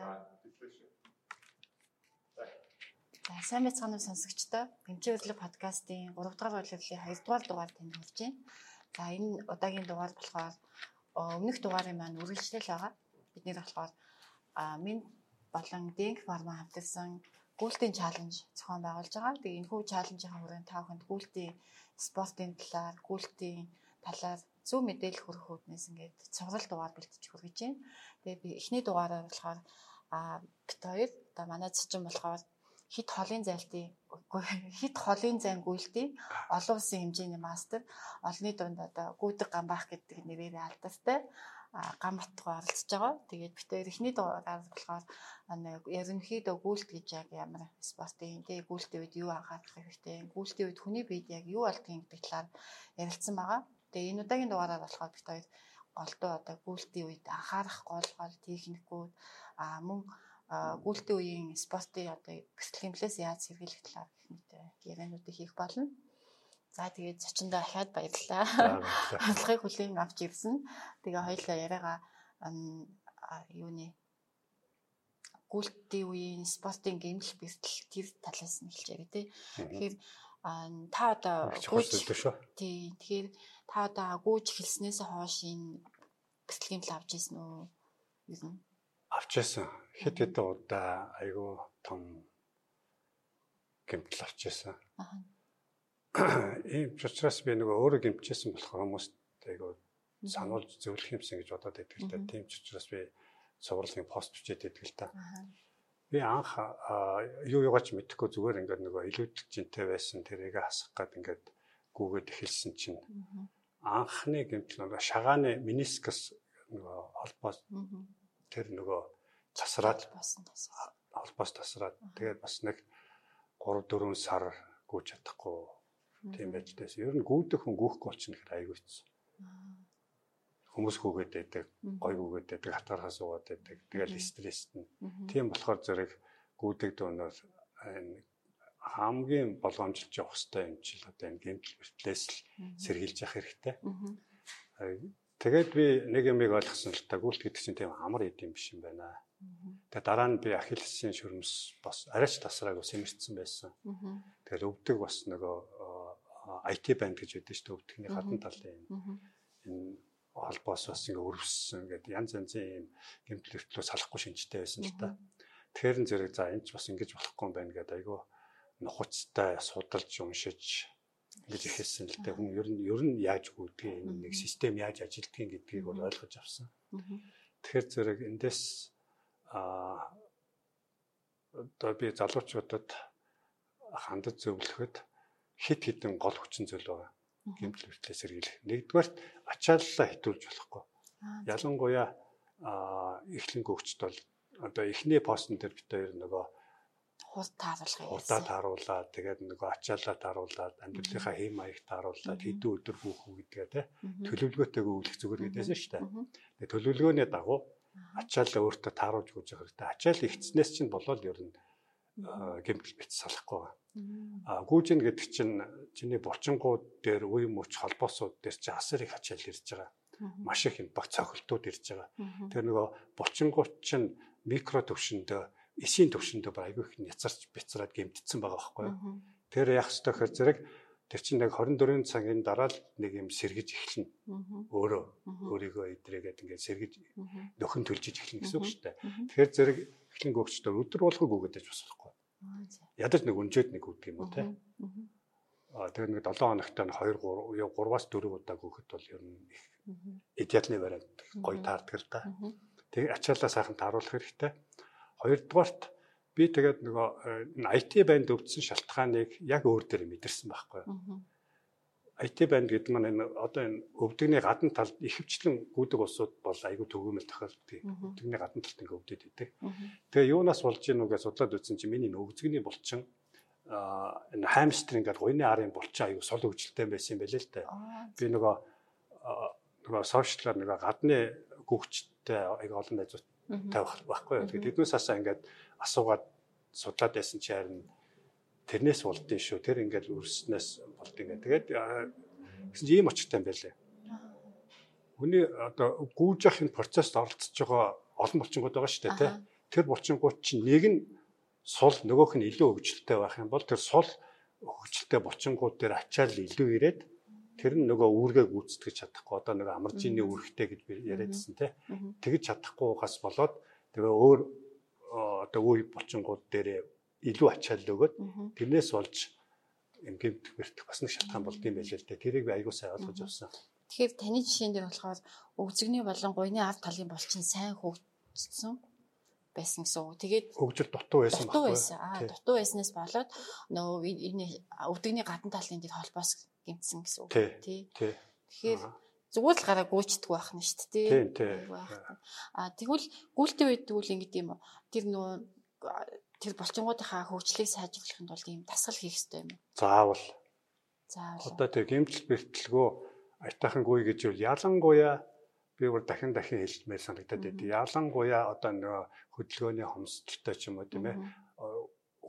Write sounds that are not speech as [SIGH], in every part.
За. За сайн байцгаана уу сонсогчдоо. Эмчийн хөдлөг подкастын 3 дахь үйлрлийн 2 дугаар дугаар танд хүрж байна. За энэ удаагийн дугаар болохоор өмнөх дугаарын маань үргэлжлэл байгаа. Бид нэр болохоор минь болон Denk Pharma хамтарсан гүйлтийн чаленж зохион байгуулж байгаа. Тэгээ энэ хүү чаленжийн хүрээнд та бүхэнд гүйлтийн спортын талаар, гүйлтийн талаар зөв мэдээлэл хүргэх үүднээс ингээд цуврал дугаар бэлтжиж хүргэж байна. Тэгээ би эхний дугаараар болохоор а бит хоёр одоо манай цэчин болохоор хит холын зайлтын хит холын зайн гүйлтийн олон улсын хэмжээний мастер олны дунд одоо гүйдэг гамбаах гэдэг нэрээр алдартай гам батгаа оролцож байгаа. Тэгээд бид хоёр эхний дугаараар болохоор ерөнхийдөө гүйлт гэж яг ямар спортын тий гүйлтийн үед юу анхаарах хэрэгтэй, гүйлтийн үед хүний биед яг юу болдгийг гэдэг талаар ярилцсан байгаа. Тэгээ энэ удаагийн дугаараар болохоор бид хоёр голдоо одоо гүйлтийн үед анхаарах гол гол техникүүд а мөн гүйлтийн үеийн спортын одоо бэлтгэл хэмлээс яаж сэргийлэх талаар гэх мэт яриануудыг хийх болно. За тэгээд зочиндоо ахаад баярлалаа. [LAUGHS] Хаалгыг хүлээн авч ирсэн. Тэгээ хоёулаа яриагаа юуны гүйлтийн үеийн спортын гэмтэл бэлтгэл тэр талаас нь хэлчихээ тий. Тэгэхээр та одоо гүйж тий тэгэхээр та одоо гүйж эхэлснээс хойш энэ бэлтгэл авч ирсэн үү? Юу юм? Авч ирсэн. Хэд хэдэн удаа айгүй том гэмтэл авч ирсэн. Аа ийм учраас би нөгөө өөрөө гимчээсэн болохоор хүмүүст айгу сануулж зөвлөх юмсан гэж бодоод байдаг л да. Тийм ч учраас би цувралын пост бичээд байдаг л да. Би анх юу юугаач мэдэхгүй зүгээр ингээд нөгөө илүүдэл жинтэй байсан тэрийг хасах гад ингээд гүгээд эхэлсэн чинь. Анхны гэмтэл нөгөө шагааны менискс нөгөө холбоос тэр нөгөө засраад холбоос тасраад. Тэгээд бас нэг 3 4 сар гүйж чадахгүй. Тийм байдлаас ер нь гүйдэх хүн гүйхгүй болчихно гэхээр хэцүү. Хүмүүс хүүгээд байдаг, гой хүүгээд байдаг, хатгархаа суугаад байдаг. Тэгэл стресст нь. Тийм болохоор зэрэг гүйдэг дөнөөр энэ хамгийн болгоомжилж явах хэрэгтэй юм чил одоо энэ гэмтэл бэртлээс л сэргийлж явах хэрэгтэй. Тэгээд би нэг юмыг ойлгосон л та гүйлт гэдэг чинь тийм амар идэм биш юм байна. Тэгээд дараа нь би ахиллесийн шүрмс бас арайч тасраагүй сэмэрцсэн байсан. Тэгээд өвдөг бас нөгөө IT банд гэж байдаг шүү дээ өвдөхний хатан талын энэ холбоос бас ингээ өрөвссөн гэдэг янз янзын юм гэмтэл өртлөө салахгүй шинжтэй байсан л да. Тэгэхээр зэрэг за энэ ч бас ингэж болохгүй юм байна гэдэг айгүй нухацтай судалж уншиж ингэж ихээсэн л дээ хүн ер нь ер нь яаж гүйдгийг энэ нэг систем яаж ажилтгийг гэдгийг бол ойлгож авсан. Тэгэхээр зэрэг эндээс а одоо би залуучуудад хандаж зөвлөхөд хит хитэн гол хүчин зүйл байгаа. Гэмтэл хүртлээс сэргийлэх. Нэгдүгээрт ачааллаа хитүүлж болохгүй. Ялангуяа эхлэн гөгчд бол одоо эхний постн дээр бит хоёр нөгөө хурд тааруулга хурдаа тааруулаад тэгээд нөгөө ачаалаа тааруулаад амьдралынхаа хэм маяг тааруулаад хэдэн өдөр бүөх үү гэдгээ те төлөвлөгөөтэйг өвлөх зүгээр гэдээсэн шүү дээ. Тэгээд төлөвлөгөөний дагуу ачаалаа өөртөө тааруулж байгаа хэрэгтэй. Ачаал ихтснээс чинь болол ер нь гэмтэл бит салахгүй байгаа. А гүүжин гэдэг чинь чиний булчингууд дээр үе мөч холбоосууд дээр чи асар их ачаал ирж байгаа. Маш их юм баг цохилтууд ирж байгаа. Тэр нөгөө булчингууд чинь микро төвшөндөө эсийн төвшөндөө айгүй их няцарч бяцраад гэмтдсэн байгаа байхгүй юу. Тэр яах ёстой гэхээр зэрэг тэр чинь нэг 24 цагийн дараа л нэг юм сэргэж эхэлнэ. Өөрөө өөрийгөө идрээгээд ингээд сэргэж нөхөн төлжиж эхэлнэ гэсэн үг шүү дээ. Тэгэхээр зэрэг эхлэн гөгчдөө өдөр болгоо гүгээд байж болохгүй. Ядаж нэг өнжөөд нэг өгдөг юм уу те. Аа тэгээд нэг 7 хоногт нь 2 3 3-аас 4 удаа гөөхөд бол ер нь их идеалны вариант гоё таардаг л да. Тэгээд ачаалаа сайхан тааруулах хэрэгтэй. Хоёрдугаарт би тэгээд нөгөө IT банд өвдсөн шалтгааныг яг өөр дээр мэдэрсэн байхгүй юу. IT банд гэдэг маань энэ одоо энэ өвдөгний гадна талд ихэвчлэн гүдэг улсууд бол айгүй төгөөмөл тохиолддог. Өвдөгний гадна талд ингээ өвдөд идэг. Тэгээ юунаас болж ийн үгээ судлаад үзсэн чинь миний өвзгний булчин а энэ хамстер ингээд гойны арын булчин айгүй сол хөгжилтэй байсан юм байлээ л дээ. Би нөгөө нөгөө сошиалаар нөгөө гадны гүгчтэй айгүй олон найзууд тавих байхгүй. Тэгээд тэднээс асаа ингээд асуугаад судлаад байсан чи харин тэрнээс болдсон шүү. Тэр ингээд өрснөөс болд ингээд. Тэгээд гэсэн чинь ийм очтой юм байлээ. Хүний одоо гүйж явахын процессд оролцож байгаа олон булчингууд байгаа шүү дээ, тэ. тэр булчингууд чинь нэг нь сул нөгөөх нь илүү хөгжилтэй байх юм бол тэр сул хөгжилтэй булчингууд дээр ачаал илүү ирээд тэр нь нөгөө үүргээ гүйцэтгэж чадахгүй одоо нөгөө амаржины үүрэгтэй гэж би яриадсэн тий. Тэгж чадахгүйгаас болоод тэгээ өөр одоо үе булчингууд дээр илүү ачаал өгөөд тэрнээс болж гэмт бэртэх бас нэг шалтгаан болд юм байлээ л дээ. Тэрийг би аягүй сайн ойлгож авсан. Тэгэхээр таны жишээн дээр болохоор өгзөгний болон гойны ард талын булчин сайн хөгжсөн байсан гэсэн үг. Тэгээд хөгжил дутуу байсан байхгүй. Дутуу байсан. Аа, дутуу байснаас болоод нөгөө өвдөгний гадна талын дэд холбоос гимтсэн гэсэн үг. Тий. Тэгэхээр зүгээр л гараа гүйчдэг байх нь шүү дээ. Тий. Тий. Аа, тэгвэл гүйлтэй үед тэгвэл ингэдэм юм. Тэр нөгөө тэр булчингуудынхаа хөгжлийг сайжруулахын тулд ийм дасгал хийх хэрэгтэй юм. Заавал. Заавал. Одоо тэр гимтэл бэртэлгөө айтаахан гуй гэж үл ялангуяа би бүр дахин дахин хэлмээр санагдаад байд. Ялангуяа одоо нөгөө хөдөлгөөний хомсдолтой ч юм уу тийм ээ.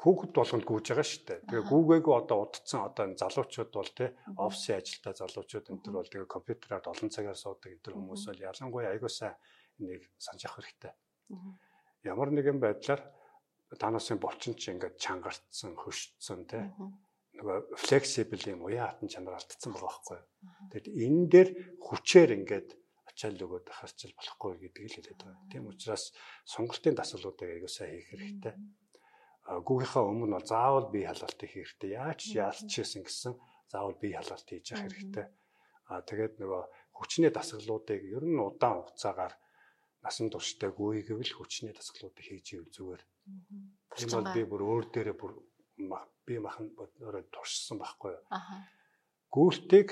Хүүхэд болгонд гүйж байгаа шүү дээ. Тэгээ гүүгээгүй одоо удцсан одоо залуучууд бол тий офисын ажилдаа залуучууд энэ төр бол тэгээ компьютераар олон цагаар суудаг энэ төр хүмүүс бол ялангуяа аягуулсан энийг санаж авах хэрэгтэй. Ямар нэгэн байдлаар танасын булчин чи ингээд чангартсан, хөшцсөн тий нөгөө flexible юм уян хатан чанар алдсан байгаа байхгүй. Тэгэд энэ дээр хүчээр ингээд ачаал өгөөд харчил болохгүй гэдгийг л хэлээд байгаа. Тийм учраас сонголтын дасгалуудыг сайн хийх хэрэгтэй. Гүүгийнхаа өмнө бол заавал бие халаалтыг хийх хэрэгтэй. Яаж яалч гэсэн гэсэн заавал бие халаалт хийж явах хэрэгтэй. Аа тэгээд нөгөө хүчний дасгалуудыг ер нь удаан хугацаагаар насан турштай гүйгэвэл хүчний дасгалуудыг хийж ивэл зүгээр. Тийм бол би бүр өөр дээрээ бүр би махан өөрөө туршсан байхгүй юу. Гүйлтийг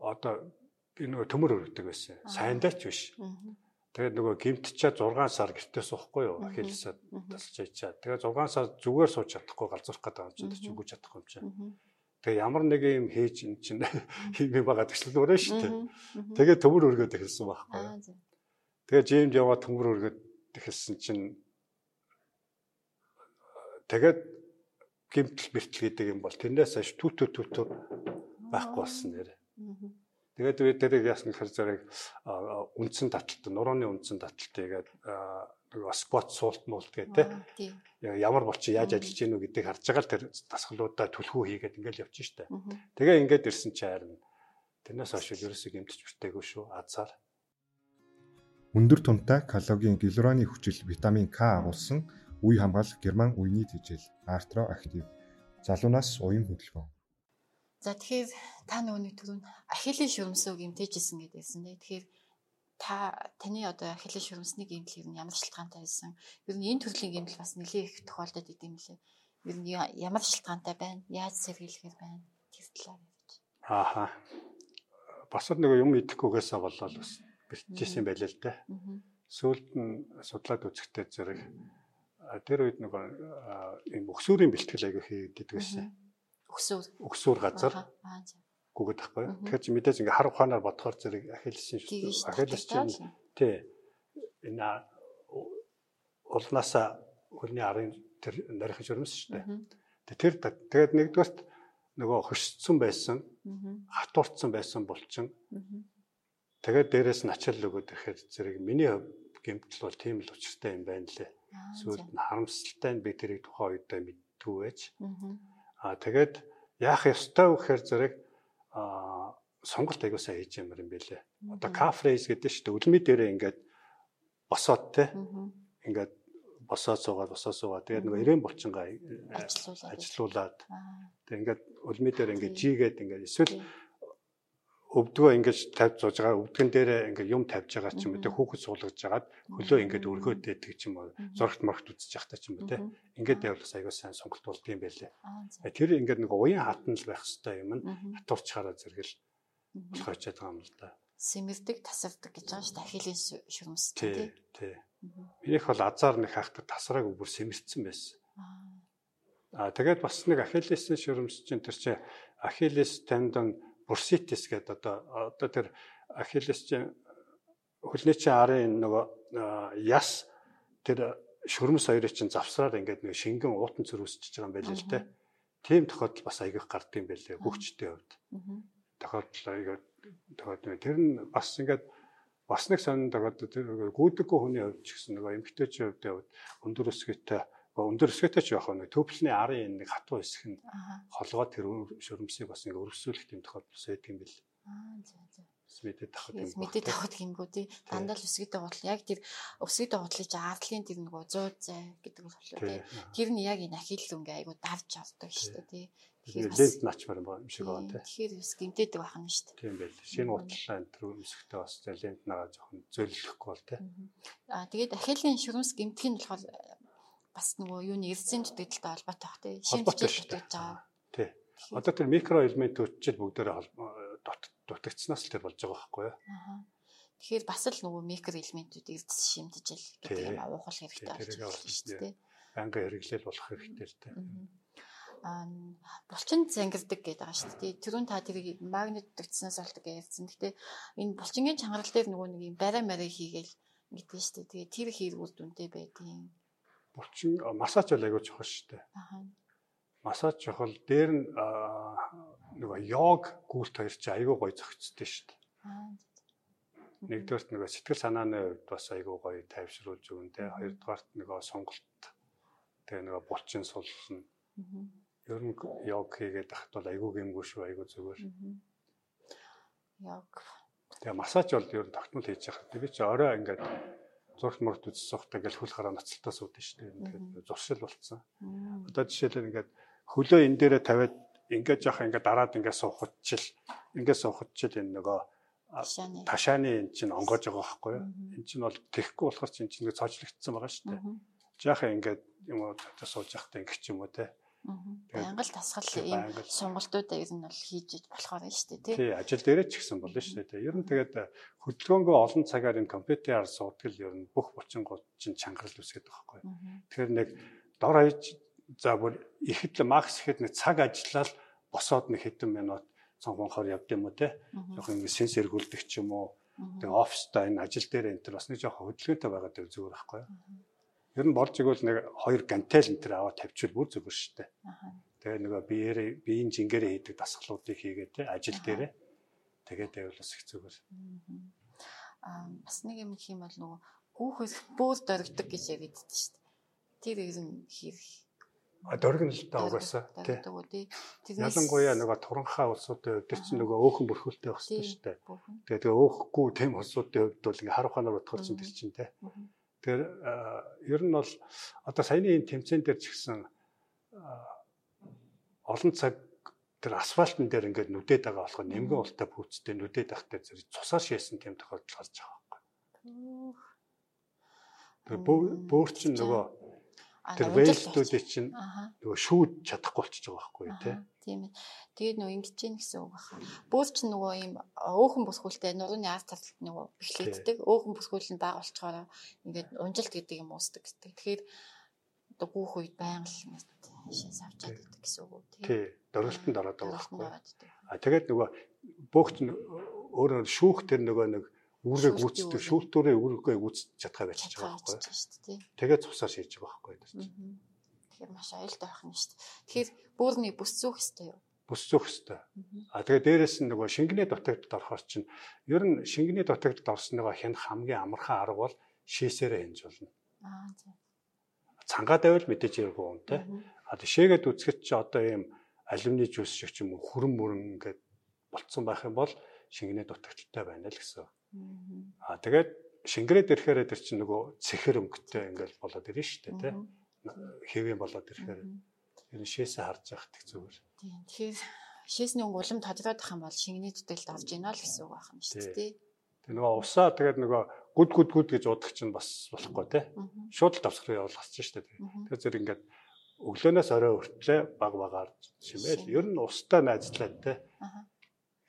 одоо би нөгөө төмөр өргөдөг байсан. Сайндаач биш. Тэгээд нөгөө гимтчаа 6 сар гэртээ суухгүй юу? Ахилсаа тасалж яйчаа. Тэгээд 6 сар зүгээр сууж чадахгүй галзуурах гэдэг юм чинь ч үгүй чадахгүй юм чинь. Тэгээ ямар нэг юм хийж ин чинь хиймээ байгаа төсөл өөрөө шүү дээ. Тэгээд төмөр өргөд эхэлсэн байхгүй юу? Тэгээд жимд яваа төмөр өргөд эхэлсэн чинь тэгээд гимтэл бэртэл гэдэг юм бол тэрнээс хойш түтү түтү байхгүй болсон нэр. Тэгээд бид тэрийг яасан гэхээр зэрэг үндсэн таталт, нурууны үндсэн таталтыгээд нөгөө спот суулт муулт гэдэг тий. Ямар болчих яаж ажиллаж гинүү гэдгийг харж байгаа л тэр дасгалуудаа түлхүү хийгээд ингээл явж штэ. Тэгээ ингээд ирсэн чи харин тэрнээс хойш ерөөсөө гэмтэж бүртээгүй шүү. Азар. Өндөр тунтай калогийн гиалуроны хүчил витамин К агуулсан үе хамгаалах герман үений тэжээл артро актив залуунаас уян хөдөлгөөн За тэгэхээр та нөгөөний түрүүн ахилийн шүрмсөө гимтээжсэн гэдээсэн тий. Тэгэхээр та таны одоо ахилийн шүрмсний гимтэл ер нь ямар шалтгаантай байсан? Ер нь энэ төрлийн гимтэл бас нэлээд их тохиолдод идэм билээ. Ер нь ямар шалтгаантай байна? Яаж сэргийлэхээр байна? Тэр талаар ярьж. Ааха. Бас нэг юм идэхгүйгээсээ болоод бас бэлтжсэн байлаа л дээ. Сүүлд нь судлаад үзэхдээ зэрэг тэр үед нэг юм өксүүрийн бэлтгэл аягүй хийдэг байсан Өксүүр. Өксүүр газар. Гүгэд тахгүй. Тэгэхээр чи мэдээж ингээ хар ухаанаар бодохоор зэрэг ахилсын ахилс чинь тий. Энэ улнаасаа хөлний арын тэр нарийн журмс шүү дээ. Тэр тэгээд нэгдүгээрт нөгөө хөшцсөн байсан хатуурцсан байсан булчин. Тэгээд дээрэс нь ачаал өгөөд ирэхээр зэрэг миний гэмтэл бол тийм л учиртай юм байна лээ. Сүүлд нь харамсалтай нь би тэрийг тухайн үедээ мэдтгүй байж. Аа тэгээд яах ёстой вэ гэхээр зэрэг сонголт аягуулсаа хийж ямар юм бэлээ. Одоо кафрейс гэдэг чинь үлми дээрээ ингээд босоод те ингээд босоод суугаад босоод суугаад тэгээд нөгөө ирээн булчингаа ажилуулад тэгээд ингээд үлми дээр ингээд жигээд ингээд эсвэл өвдгөө ингэж тавьж сууж байгаа өвдгөн дээрээ ингээ юм тавьж байгаа ч юм уу те хүүхэд суулгаж жагаад хөлөө ингээд өргөөд байдаг ч юм уу зургт маргт үзэж явах та ч юм уу те. Ингээд явуулах аягүй сайн сонголт болд юм байлээ. Тэр ингээд нэг уян хатан л байх хэвээр юм нь. Хатуурчаараа зэрэгэл болох очиад байгаа юм л да. Сэмэрдэг тасардаг гэж байгаа шүү дээ. Ахилийн шүрмс тий тий. минийх бол азар нэг хаахтар тасрааг бүр сэмэрсэн байсан. Аа. Тэгээд бас нэг ахилисын шүрмс чинь тэр чинь ахилис тендон бурситис гэдэг одоо одоо тэр ахиллесчин хөлний чинь арын нөгөө яс тэр шүрмс хоёрын чинь завсраар ингээд нэг шингэн уутан цөр үсчихэж байгаа юм байл л те. Тийм тохиолдол бас аягүйх гардыг байлээ хөгчтэй хувьд. Тохиолдол аяга тохиолдол тэр нь бас ингээд бас нэг сонинд одоо тэр гүйдэггүй хүний хувьд ч гэсэн нөгөө эмгтээчийн хувьд өндөр өсгөтэй өндөр өсгөтэй ч яг нэг төвлөний арын нэг хатуу хэсэг нь холгоо тэр шөрөмсийг бас нэг өргөсүүлэх юм тохиолдол байдаг юм бэл. Аа за за мэдээд тахад юм. Мэдээд тахад гингүү тий. Дандаа л өсгөд байгуул яг тэр өсгөд байгуулыг чи ардлын тэр нөгөө 100 зай гэдэг болохоор тий. Тэр нь яг энэ ахил өнгө айгу давж авдаг шүү дээ тий. Тэгэхээр лент начмаар юм шиг байна тий. Тэгэхээр бас гимтээдэг байна шүү дээ. Тийм байл. Шинэ утлаа энэ төр өсгөдөө бас лент нагаа жоохон зөөлөхгүй бол тий. Аа тэгээд ахилийн шүрмс гимтэх нь болохоор бас нөгөө юуны эрдсэн зүтгэлтэй холбоотой бах тий. Шинэ зүтгэж байгаа. Тий. Одоо тэр микро элементүүд ч бүгдээрээ дутагдсанаас л тэр болж байгаа байхгүй юу? Аа. Тэгэхээр бас л нөгөө микро элементүүд эрдэс шимтэж л гэдэг юм авахал хэрэгтэй болж байна шүү дээ. Банга хэрэглэл болох хэрэгтэй л дээ. Аа булчин зангирдаг гэдэг байгаа шүү дээ. Тэрүүн та тэрийг магнит дутагдсанаас болдог гэсэн. Гэхдээ энэ булчингийн чангарал дээр нөгөө нэг юм барай марай хийгээл гэдэг шүү дээ. Тэгээ тэр хийргүүл дүнтэй байдیں۔ Булчин массаж бол айгүй чухал шүү дээ. Аа массаж чухал дээр нь нөгөө йог гүйлт хоёр чи айгүй гоё зохицтой шүү дээ. Нэгдүгээрт нөгөө сэтгэл санааны хувьд бас айгүй гоё тайвшруулж өгөн тэ. Хоёрдугаарт нөгөө сонголт тэгээ нөгөө булчин суллна. Ер нь йог хийгээд ахт бол айгүй гэмгүй шүү айгүй зүгээр. Йог. Тэгээ массаж бол ер нь тогтмол хийж яхад. Тэгээ чи орой ингээд зурх мөрт үзсэн сухтаа ингээл хөл хараа сууд нь шүү дээ. Тэгээд зуршил болцсон. Одоо жишээлбэл ингээд хөлөө энэ дээрээ тавиад ингээд жоох ингээд дараад ингээд суухчил ингээд суухчил энэ нөгөө ташааны эн чинь онгоож байгаа байхгүй юу? Эн чинь бол тэхгүй болохоор чинь чинь цоожлогдсон байгаа шүү дээ. Жаахан ингээд юм уу сууж явахдаа ингээд ч юм уу те. Ангал тасгал ийм сонголтуудаа ер нь бол хийж болохоор нь шүү дээ тий. Тий, ажил дээрээ ч гэсэн болно шүү дээ. Ер нь тэгээд хөдөлгөөнгөө олон цагаар энэ компьютераар суудаг л ер нь бүх булчингууд чинь чангарал үсгээд байгаа байхгүй. Тэгэхээр нэг дор хаяж за бүр ихэд макс ихэд нэг цаг ажиллаад босоод нэг хэдэн минут цонхонхоор явд юм уу те. Жохо ингэ сенс эргүүлдэг ч юм уу. Тэгээ оффистаа энэ ажил дээр энэ төр бас нэг жоохон хөдөлгөөнтэй байгаад байв зүгээр байхгүй. Ер нь болж игэл нэг хоёр гантел энэ төр аваад тавьчихвал бүр зүгээр шүү дээ. Тэгээ нөгөө биеэрээ биеийн жингэрээ хийдэг дасгалуудыг хийгээд те ажил дээрээ тэгээд байвал бас их зүгээр. Аа бас нэг юм их юм бол нөгөө хүүхэл бөөл дөрөгдөг гэж яриад байдаг шүү дээ. Тэр нь хийх дөргөнөлтөө угаасаа тий. Ялангуяа нөгөө туранхаа улсуудын хувьд чинь нөгөө өөхөн бүрхүүлтэй байх хэрэгтэй шүү дээ. Тэгээ тэгээ өөхөхгүй тийм улсуудын хувьд бол ингээ хар ухаанаар бодхол чинь тэр чинь тий. Тэгэхээр ер нь бол одоо саяны энэ тэмцээн дээр ч гэсэн олон цаг тэр асфальтн дээр ингээд нүдээд байгаа болохоор нэмгэн ултай пүүцтэй нүдээд ахтай зэрэг цусаар шээсэн тийм тохиолдол гарч байгаа байхгүй. Тэр бөөр чинь нөгөө тэр вейлтүүдийг чинь нөгөө шүүд чадахгүй болчихж байгаа байхгүй тий. Тийм ээ. Тэгээд нөгөө ингэж чинь гэсэн үг баха. Бөөс чинь нөгөө ийм өөхөн бүсгүүлтэй нурууны ард талд нөгөө бэхлэгддэг. Өөхөн бүсгүүл нь бага болчоор ингээд унжилт гэдэг юм уусдаг гэдэг. Тэгэхээр одоо гүүх үед байнга л шин савчаад байдаг гэсэн үг тий. Тий. Дөрөлтөнд ороод байгаа байхгүй. А тэгээд нөгөө бөөгч өөрөө шүүх тэр нөгөө нэг үүрэг гүйцэтгэх шүүлтүүрээ үүргээ гүйцэж чадхаа байж байгаа байхгүй. Тэгээд цусаар шийдэж байгаа байхгүй. Тэгэхээр маш аюултай байх нь шүү дээ. Тэгэхээр бөөрний бүс зүүх хэрэгтэй юу? Бүс зүүх хэрэгтэй. А тэгээд дээрэс нь нөгөө шингэний дутагдд орохоор чинь ер нь шингэний дутагдд орсныгоо хянах хамгийн амархан арга бол шээсээрээ хянж болно. Аа тийм. Цангаа давал мэдээж яргүй юм те. А тишээгээд үзэхэд чи одоо ийм алюминий жуус шиг ч юм уу хүрэн мөрөн ингээд болцсон байх юм бол шингэний дутагдaltaй байна л гэсэн. Аа тэгээд шингэрээд ирэхээр тэр чинь нөгөө цэхэр өнгөтэй ингээл болоод ирнэ шүү дээ тий. Хэвэн болоод ирэхээр нь шээсээ харж явах их зүгээр. Тийм. Тэгэхээр шээсний өнгө улам тодроод ах юм бол шингэний зүтгэлд орж ийна л гэсэн үг байх юм шүү дээ тий. Тэг нөгөө усаа тэгээд нөгөө гүд гүд гүд гэж уудах чинь бас болохгүй тий. Шууд л давсгар явуул хасч шүү дээ. Тэгээд зэрэг ингээд өглөөнөөс орой хүртлээ баг багаар шимээл ер нь устай найзлаад тий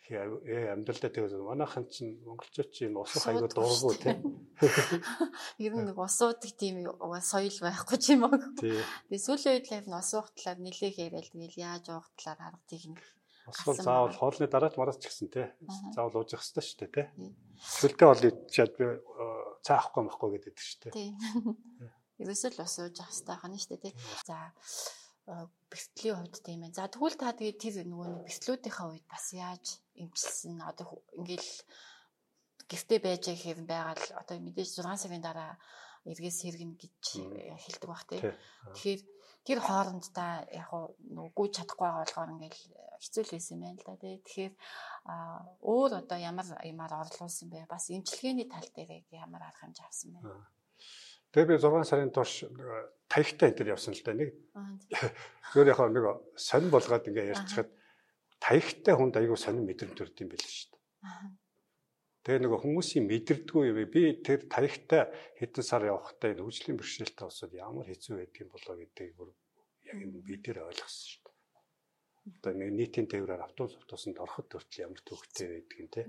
ээ амьдралдаа тэгээс манайхан чинь монголчууд чинь усах аягүй дургу тийм. [LAUGHS] Ер нь нэг усуудаг тийм соёл байхгүй ч юм уу. Тэгээ сүүлийн үед л ус уух талаар нэлээх яриад тэгэл яаж уух талаар арга техник. Усвал заавал хоолны дараач мараас ч гэсэн тий. Заавал ууж явах хэрэгтэй шүү дээ тий. Сүлдээ бол чад би цаа авахгүй махгүй гэдэг шүү дээ. Тий. [LAUGHS] Ерөөсөө л ус ууж явах хэрэгтэй хань шүү дээ тий. За бэлтгэлийн хувьд тийм ээ. За тэгвэл та тэгээд тэр нөгөө бэлтлүүдийнхээ үед бас яаж эмчилсэн одоо ингээл гэртээ байж гэхээр байгаад одоо мэдээж 6 сарын дараа эргээс сэргэн гэж хэлдэг бах тий. Тэгэхээр тэр хооронд та яг нөгөө гүйж чадахгүй болохоор ингээл хэцүү л байсан юм байна л да тий. Тэгэхээр өөр одоо ямар юмар орлуулсан бэ? Бас эмчилгээний тал дээр ямар арга хэмжээ авсан бэ? Тэгээ би 6 сарын турш таягтай энэ төр явсан л да нэг. [LAUGHS] Зүгээр яг нэг сонир болгоод ингээ ярьчихад таягтай хүнд айгүй сонир мэдрэмт төрд юм байл шүү дээ. Тэгээ нөгөө хүмүүсийн мэдэрдгүй юм би тэр таягтай хэдэн сар явахдаа энэ хөгжлийн бэрхшээлтэй усууд ямар хэцүү байдаг юм болоо гэдгийг бүр яг юм би тэр ойлгосон шүү дээ. Одоо нэг нийтийн тээврээр автобус автобусанд ороход хүртэл ямар төвхтэй байдаг юм те.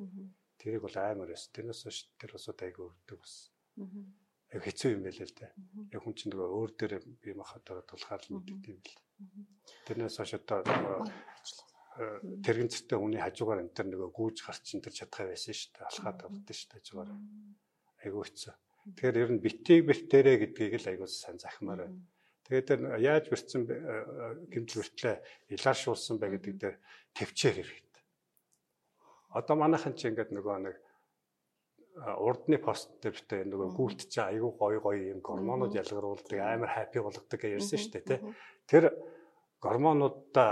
Тэрийг бол аймаар өс. Тэрнээс хойш тэр усууд айгүй өрдөг бас. Яг хэцүү юм байл л да. Яг хүн чинь нөгөө өөр дээр би махад ороод тулахаар л мэддэг юм л. Тэрнээс хойш одоо тэрэгэн цэцтэй хүний хажуугаар энэ төр нөгөө гүүж гарч энэ төр чадхаа байсан шүү дээ. Алхаад авдсан шүү дээ хажуугаар. Айгуу хэцүү. Тэгэхээр ер нь битийг битэрэ гэдгийг л айгуу сайн захимаар байна. Тэгээд тэр яаж бэрцэн гэмтэл бэртлээ илааршуулсан бай гэдэг дээр төвчээр хэрэгтэй. Одоо манайхан чи ингээд нөгөө нэг урдны пост дээр битээ нөгөө гүйлт чи айгуу гоё гоё юм гормонууд ялгаруулдаг амар хаппи болгодог гэж ярьсан шүү дээ тий. Тэр гормонуудаа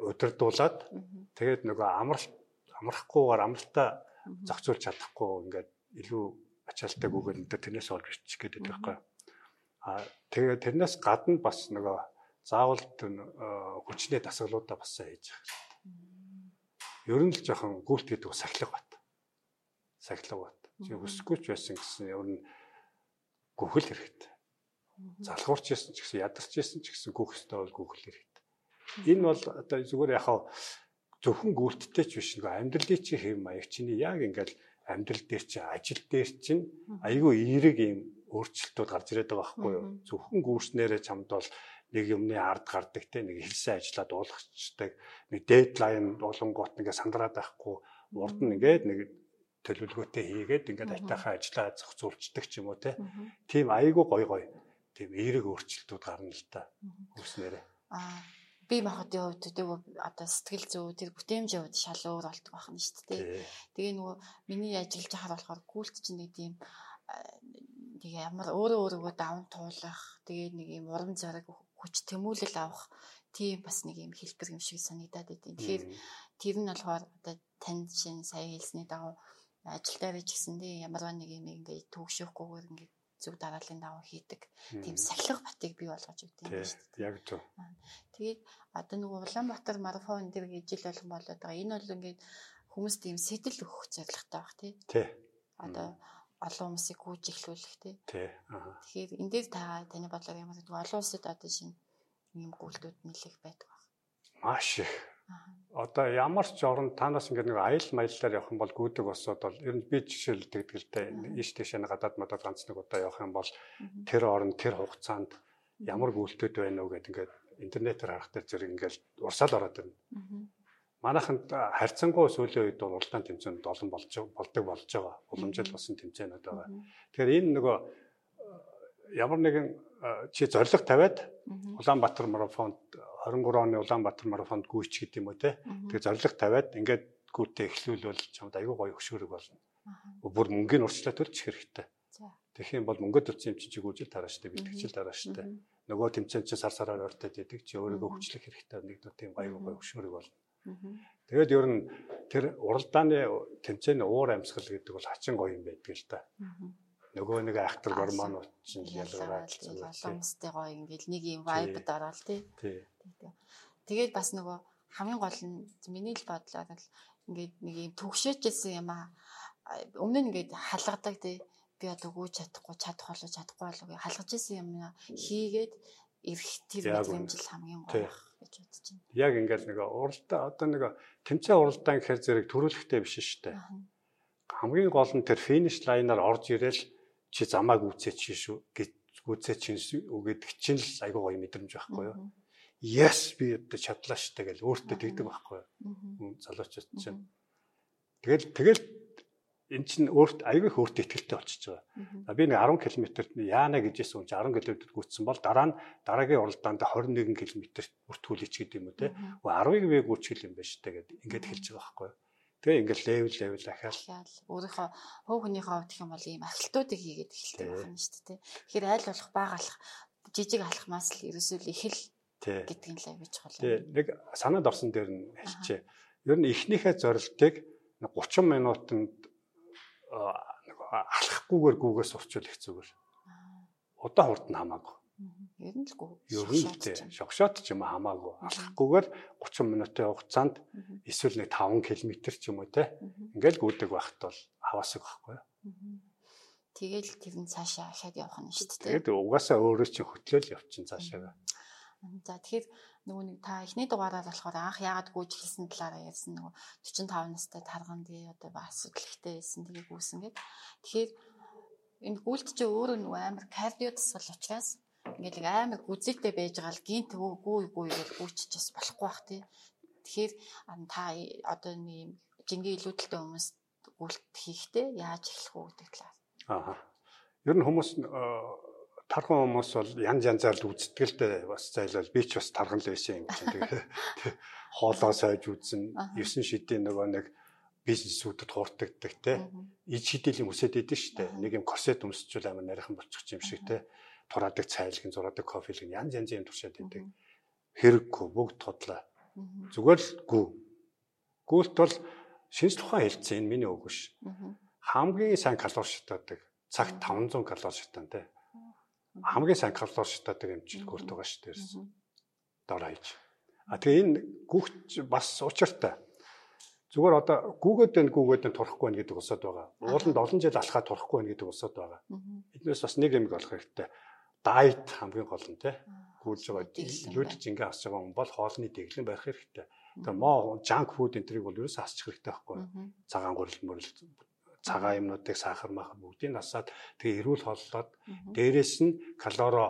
удирдуулад тэгээд нөгөө амралт амрахгүйгээр амралтаа зохицуулж чадахгүй ингээд илүү ачаалттай гүгэл энэ тэрнээс олж ирчих гэдэг байхгүй. А тэгээд тэрнээс гадна бас нөгөө заавал хүчний дасгалуудаа бас хийж хэрэгтэй. Ер нь л жоохон гүйлт гэдэг сахилга бат. Сахилга бат. Чи өсгөөч байсан гэсэн ер нь гүхэл хэрэгтэй. Залхуурч байсан ч гэсэн ядарч байсан ч гэсэн гүөх ёстой бол гүхэл хэрэгтэй. Энэ бол одоо зүгээр яхаа зөвхөн гүйлттэй ч биш нэг амьдралын чи хэв маяг чиний яг ингээл амьдрал дээр чи ажил дээр чинь айгүй эерэг юм өөрчлөлтүүд гарч ирээд байгаа байхгүй юу? Зөвхөн гүйснээрээ чамд бол нэг юмны ард гардаг те нэг хэлсэн ажиллаа дуулгачдаг нэг дедлайн болонгоот нэгэ сандраад байхгүй урд нь ингээд нэг төлөвлөгөөтэй хийгээд ингээд айтайхан ажиллаа зохицуулцдаг ч юм уу те. Тийм айгүй гой гой. Тийм эерэг өөрчлөлтүүд гарна л та. Гүйснээрээ аа бие махбодын хувьд тэг одоо сэтгэл зүй тэр бүтээмжийн хувьд шал өөр болдог байна шүү дээ. Тэгээ нөгөө миний ажиллаж байхаар болохоор гүйлт чинь нэг тийм тэгээ ямар өөрөө өөрийгөө даван туулах тэгээ нэг юм урам зориг хүч тэмүүлэл авах тийм бас нэг юм хэлбэр юм шиг санагдаад байдیں۔ Тэгэхээр тэр нь болохоор одоо танд шин сая хэлсний дагуу ажил дээр ч гэсэн тийм ямар нэг юм ингээд төгшөхгүйгээр ингээд зөв дарааллын дагуу хийдэг тийм сахилга батыг бий болгож өгдөг юм шүү дээ. Яг зөв. Тэгээд одоо нөгөө Улаанбаатар марафон дээр ижил болгон болоод байгаа. Энэ бол ингээд хүмүүс тийм сэтэл өгөх зорилготой баг тий. Тий. Одоо олон хүмүүсийг гүйж эхлүүлэх тий. Тий. Тэгэхээр энэ дээр та таны бодлоор ямар гэдэг олон улсад одоо шинэ ийм гүйлтүүд нэлэх байдаг баг. Маш их одоо ямар ч орнд танаас ингээд нэг аял маяллаар явах юм бол гүйдэг босоод бол ер нь би жишээл тэгдгэлтэй ийш тийш гадаад мадад ганц нэг удаа явах юм бол тэр орнд тэр хугацаанд ямар гүйлтэд байна уу гэдэг ингээд интернетээр харахтай зэрэг ингээд урсаал ороод байна. Манайханд харьцангуй сүүлийн үед бол уралдаан тэмцээнд олон болж болдог болж байгаа. Уламжил болсон тэмцээнүүд байгаа. Тэгэхээр энэ нөгөө ямар нэгэн чи зориг тавиад Улаанбаатар марафонд 23 оны Улаанбаатар марафонд гүйч гэдэг юм уу те. Тэгээ зориг тавиад ингээд гүйтэй эхлүүлвэл чамд аюу гоё хөшөөрөг болно. Бүр мөнгөний урчлаа төрчих хэрэгтэй. Тэгэх юм бол мөнгө төрсөн юм чи гүйжил дараа штэ бэлтгэжил дараа штэ. Нөгөө тэмцээн чи сар сараар ойртоод идэг чи өөрийгөө хүчлэх хэрэгтэй нэг дуу тийм аюу гоё хөшөөрөг болно. Тэгээд ер нь тэр уралдааны тэмцээний уур амьсгал гэдэг бол хачин гоё юм байдаг л та нөгөө нэг ахтар гормонууд чинь ялгараад олон хүмүүстэй гоё ингээл нэг юм vibe дараал тий. Тэгээд бас нөгөө хамгийн гол нь миний л бодлоор л ингээд нэг юм төгшөөжсэн юм аа. Өмнө нь ингээд халгадаг тий. Би одоо гүйж чадахгүй чадах болоо чадахгүй болоо гэж халгаж исэн юм хийгээд ирэх тэр мэдрэмжил хамгийн гоё гэж бодож байна. Яг ингээд нэг уралдаа одоо нэг тэмцээн уралдаан гэхэр зэрэг төрүүлэхтэй биш шүү дээ. Хамгийн гол нь тэр финиш лайнаар орж ирээл чи замааг үүсээ чи шүү гэж үүсээ чи үгээд чинь л айгуу гоё мэдрэмж байхгүй юу. Yes би одоо чадлаа штэ гэж өөртөө тэгдэг байхгүй. Залуучууд чинь. Тэгэл тэгэл эн чинь өөрт айгүй өөртөө ихтэй болчихж байгаа. Би нэг 10 км-т яана гэжсэн юм чи 10 км гүйцсэн бол дараа нь дараагийн уралдаанд 21 км бүртгүүлээч гэдэг юм уу те. 10-ыг би гүйчих юм байна штэ гэд ингээд хэлж байгаа байхгүй юу. Тэгээ ингээл левел левел дахиад өөрийнхөө хөв хүнийхээ хувьд гэх юм бол ийм архилтуудыг хийгээд эхэлдэг байна шүү дээ. Тэгэхээр айл болох баагалах жижиг алхмаас л ерөөсөө л их л гэдгийг л авиж чухал. Нэг санаад орсон дээр нь хэлчихэ. Ер нь эхнийхээ зорилтыг 30 минутанд алхахгүйгээр гүгээс урчвал их зүгээр. Удаа хурд нь хамаагүй. Ер нь л гүү. Ер нь л шогшоот ч юм хамаагүй. Алхахгүйгээр 30 минутын хугацаанд эсвэл нэг 5 км ч юм уу те. Ингээл гүйдэг байхад бол хаваасаг байхгүй юу? Тэгэл тэр нь цаашаа ахаад явах нь шүү дээ. Тэгээд угаасаа өөрөө чинь хөтлөөл явчихын цаашаа. За тэгэхээр нөгөө нэг та эхний дугаараар болохоор анх яагаад гүйж хэлсэн талаараа ярьсан нөгөө 45 настай тарган тий одоо асуудал ихтэй байсан тгийг үүсэн гэд. Тэгэхээр энэ гүйлт чи өөрөө нөгөө амар кардио тасгал учраас ингээд амар гүзэлтэй байж байгаа л гинт гүү гүү гэж гүйчих бас болохгүй бах тий. Тэгэхээр та одоо нэг жингийн илүүдэлтэй хүмүүс гүйлт хийхдээ яаж эхлэх үү гэдэг талаар. Аа. Ер нь хүмүүс тархан хүмүүс бол янз янзаар л дээ бас зайлал би ч бас тархан л байсан юм чинь тэгээ хоолоо сойж үзэн 9 шидийн нөгөө нэг бизнесүүдэд хуурдагддаг те иж шидилийн үсэд идэв штэ нэг юм корсет өмсчүүл амар нарийнхан болчих юм шиг те тураадаг цайлгын зураадаг кофелг янз янзын юм туршаад байдаг. Хэрэггүй бүгд тодлоо. Зүгээр л гүү. Гүйлт бол шинж тухайн хэлцээ энэ миний үг биш. Хамгийн сайн калори шатаадаг. Цагт 500 калори шатаантай. Хамгийн сайн калори шатаадаг юм чинь гүйлт байгаа шүү дээ. Дор хаяж. А тэгээ энэ гүгч бас учиртай. Зүгээр одоо гүүгээд байна гүүгээд байна турахгүй байна гэдэг усад байгаа. Ууланд олон жил алхаад турахгүй байна гэдэг усад байгаа. Эднээс бас нэг юм олох хэрэгтэй дайет хамгийн гол нь тий гүйлж байгаа илүүдж ингээ асж байгаа хүн бол хоолны дэглэн байх хэрэгтэй. Тэгээ моо жанк фуд энтрийг бол ерөөсөө асчих хэрэгтэй байхгүй. Цагаан гурил мөрөл цагаан юмнуудыг сахар мах бүгдийг насаад тэгээ эрүүл хооллоод дээрэс нь калоро